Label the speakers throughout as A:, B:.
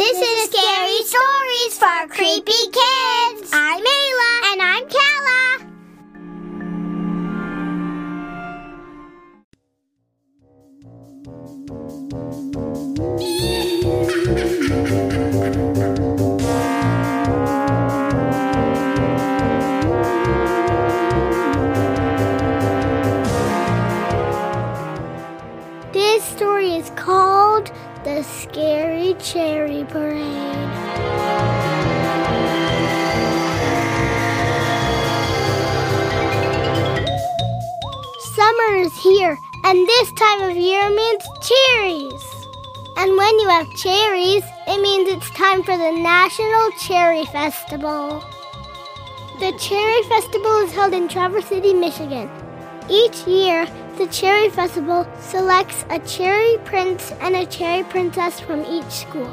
A: This is Scary Stories for Creepy Kids. I'm This story is called The Scary Cherry Parade. Summer is here, and this time of year means cherries. And when you have cherries, it means it's time for the National Cherry Festival. The Cherry Festival is held in Traverse City, Michigan. Each year, the Cherry Festival selects a cherry prince and a cherry princess from each school.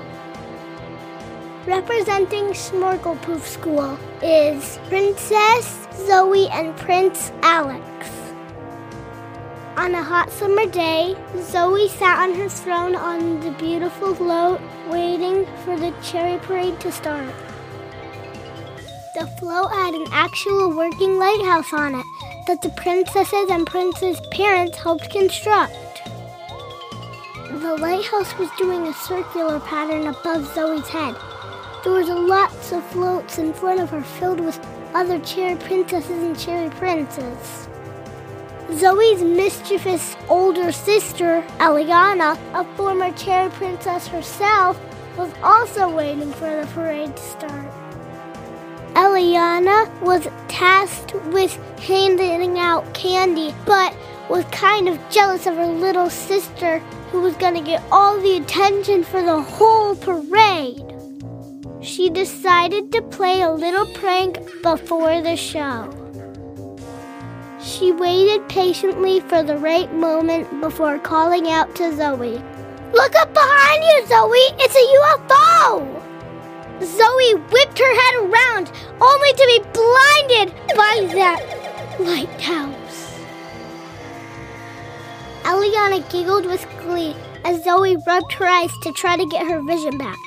A: Representing Smorglepoof School is Princess Zoe and Prince Alex. On a hot summer day, Zoe sat on her throne on the beautiful float, waiting for the cherry parade to start. The float had an actual working lighthouse on it that the princesses and princes' parents helped construct. The lighthouse was doing a circular pattern above Zoe's head. There was lots of floats in front of her filled with other cherry princesses and cherry princes. Zoe's mischievous older sister, Eliana, a former cherry princess herself, was also waiting for the parade to start. Eliana was tasked with handing out candy, but was kind of jealous of her little sister who was going to get all the attention for the whole parade. She decided to play a little prank before the show. She waited patiently for the right moment before calling out to Zoe. Look up behind you, Zoe! It's a UFO! Zoe whipped her head around, only to be blinded by that lighthouse. Eliana giggled with glee as Zoe rubbed her eyes to try to get her vision back.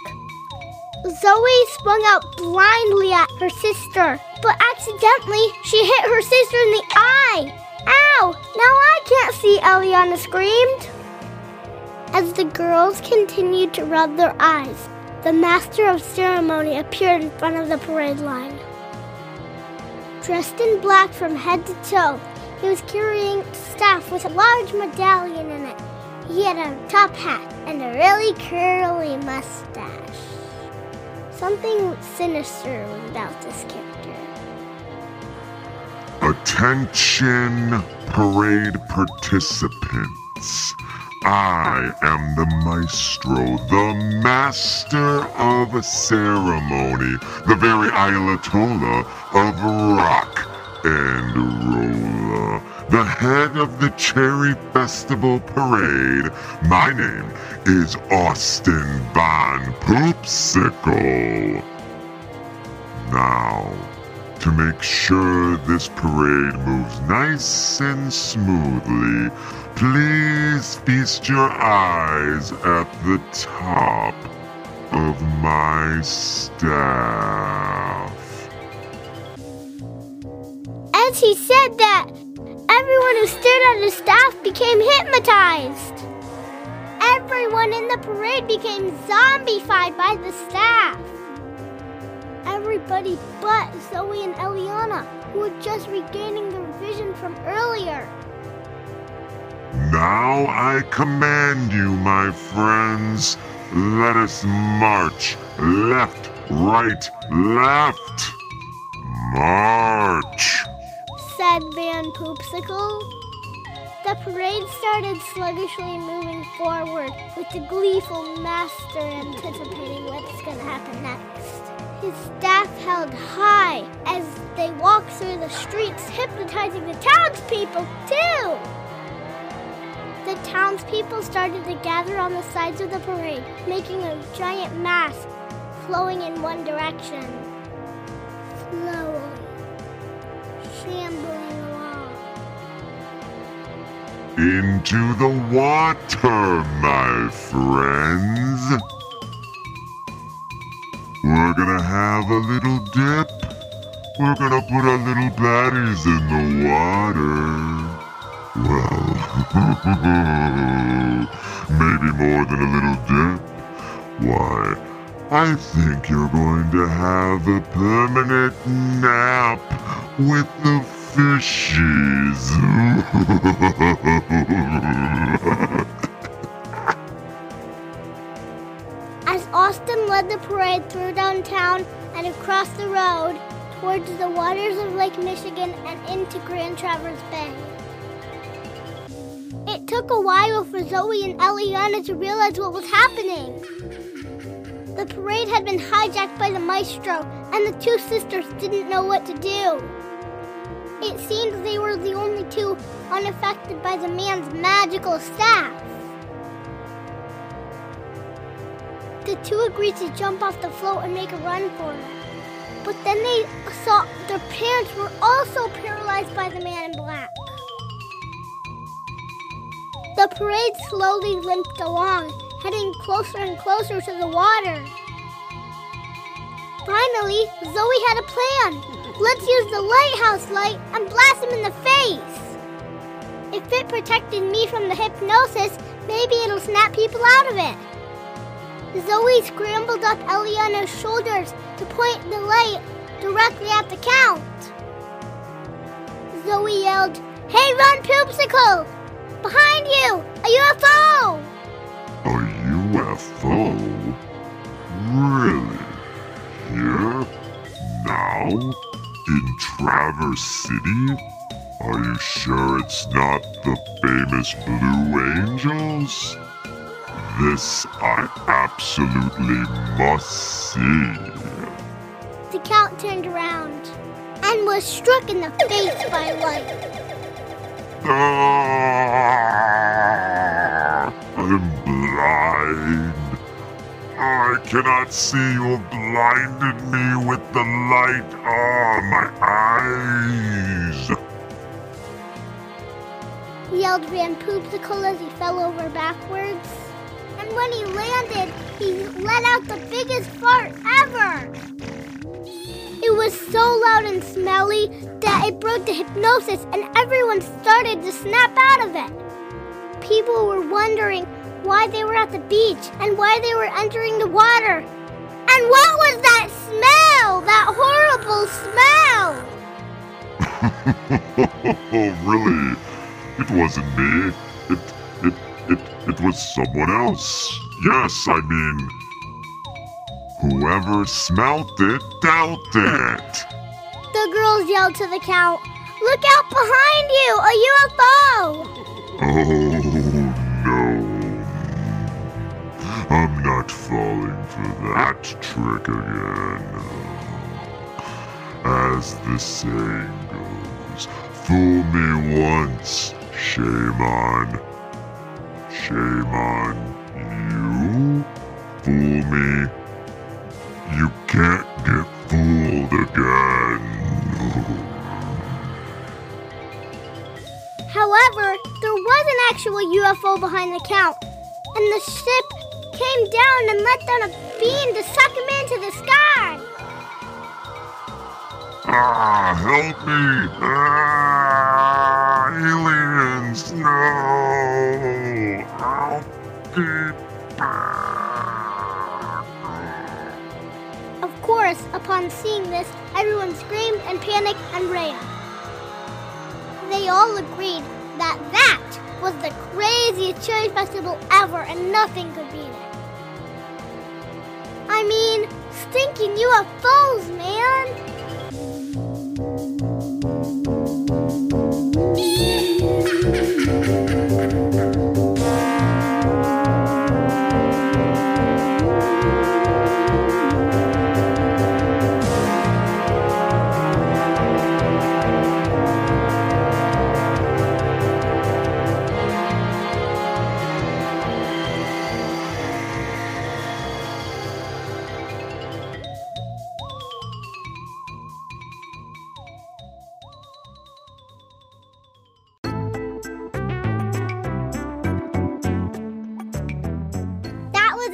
A: Zoe sprung out blindly at her sister, but accidentally she hit her sister in the eye. Ow! Now I can't see, Eliana screamed. As the girls continued to rub their eyes, the master of ceremony appeared in front of the parade line. Dressed in black from head to toe, he was carrying a staff with a large medallion in it. He had a top hat and a really curly mustache. Something sinister was about this character.
B: Attention, parade participants. I am the maestro, the master of ceremony, the very Ayatollah of rock and roll. The head of the Cherry Festival Parade. My name is Austin Von Poopsickle. Now, to make sure this parade moves nice and smoothly, please feast your eyes at the top of my staff.
A: As he said that, everyone who stared at his staff became hypnotized. Everyone in the parade became zombified by the staff. Everybody but Zoe and Eliana, who were just regaining their vision from earlier.
B: Now I command you, my friends, let us march left, right, left. March.
A: said Van Poopsickle. The parade started sluggishly moving forward, with the gleeful master anticipating what's going to happen next. His staff held high as they walked through the streets, hypnotizing the townspeople, too. The townspeople started to gather on the sides of the parade, making a giant mass flowing in one direction. Slowly, shambling along.
B: Into the water, my friends. We're gonna have a little dip. We're gonna put our little baddies in the water. Well, maybe more than a little dip. Why, I think you're going to have a permanent nap with the fishies.
A: the parade through downtown and across the road towards the waters of Lake Michigan and into Grand Traverse Bay. It took a while for Zoe and Eliana to realize what was happening. The parade had been hijacked by the maestro, and the two sisters didn't know what to do. It seemed they were the only two unaffected by the man's magical staff. The two agreed to jump off the float and make a run for it. But then they saw their parents were also paralyzed by the man in black. The parade slowly limped along, heading closer and closer to the water. Finally, Zoe had a plan. Let's use the lighthouse light and blast him in the face. If it protected me from the hypnosis, maybe it'll snap people out of it. Zoe scrambled up Eliana's shoulders to point the light directly at the Count. Zoe yelled, Hey, run, Poopsickle! Behind you! A UFO!
B: A UFO? Really? Here? Now? In Traverse City? Are you sure it's not the famous Blue Angels? This I absolutely must see.
A: The Count turned around and was struck in the face by light.
B: Ah, I'm blind. I cannot see. You have blinded me with the light. Ah, my eyes.
A: Yelled Van Poopsickle as he fell over backwards. When he landed, he let out the biggest fart ever. It was so loud and smelly that it broke the hypnosis and everyone started to snap out of it. People were wondering why they were at the beach and why they were entering the water. And what was that smell? That horrible smell!
B: oh, really? It wasn't me. It, it, it, it was someone else. Yes, I mean, whoever smelt it dealt it.
A: The girls yelled to the Count, Look out behind you! A UFO!
B: Oh, no. I'm not falling for that trick again. As the saying goes, fool me once, shame on. Shame on you? Fool me. You can't get fooled again.
A: However, there was an actual UFO behind the Count, and the ship came down and let down a beam to suck him into the sky.
B: Ah, help me! Ah, aliens, no!
A: Of course, upon seeing this, everyone screamed and panicked and ran. They all agreed that that was the craziest cherry festival ever and nothing could beat it. I mean, stinking UFOs, man!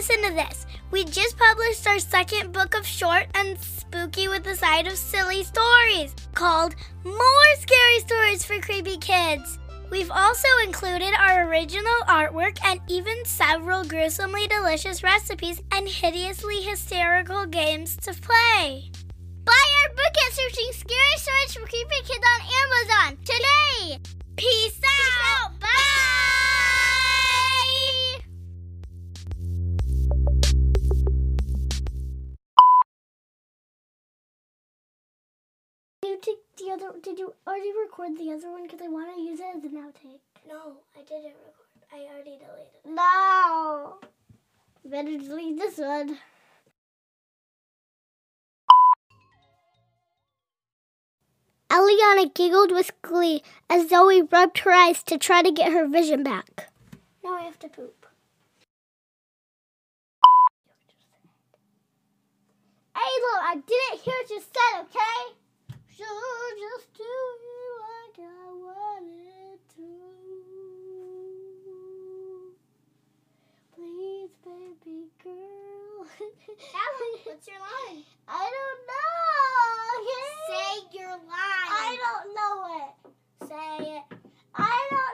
A: Listen to this. We just published our second book of short and spooky with a side of silly stories called More Scary Stories for Creepy Kids. We've also included our original artwork and even several gruesomely delicious recipes and hideously hysterical games to play. Buy our book at searching Scary Stories for Creepy Kids on Amazon today! Peace, out! Bye! Other? Did you already record the other one? Because I want to use it as an outtake.
C: No, I didn't record. I already deleted. It.
A: No. You better delete this one. Eliana giggled with glee as Zoe rubbed her eyes to try to get her vision back.
C: Now I have to poop.
A: Hey, look, I didn't hear what you said, okay? just do it like I wanted to. Please, baby girl.
C: Alan, what's your line?
A: I don't know. Okay?
C: Say your line. I don't know it. Say it. I don't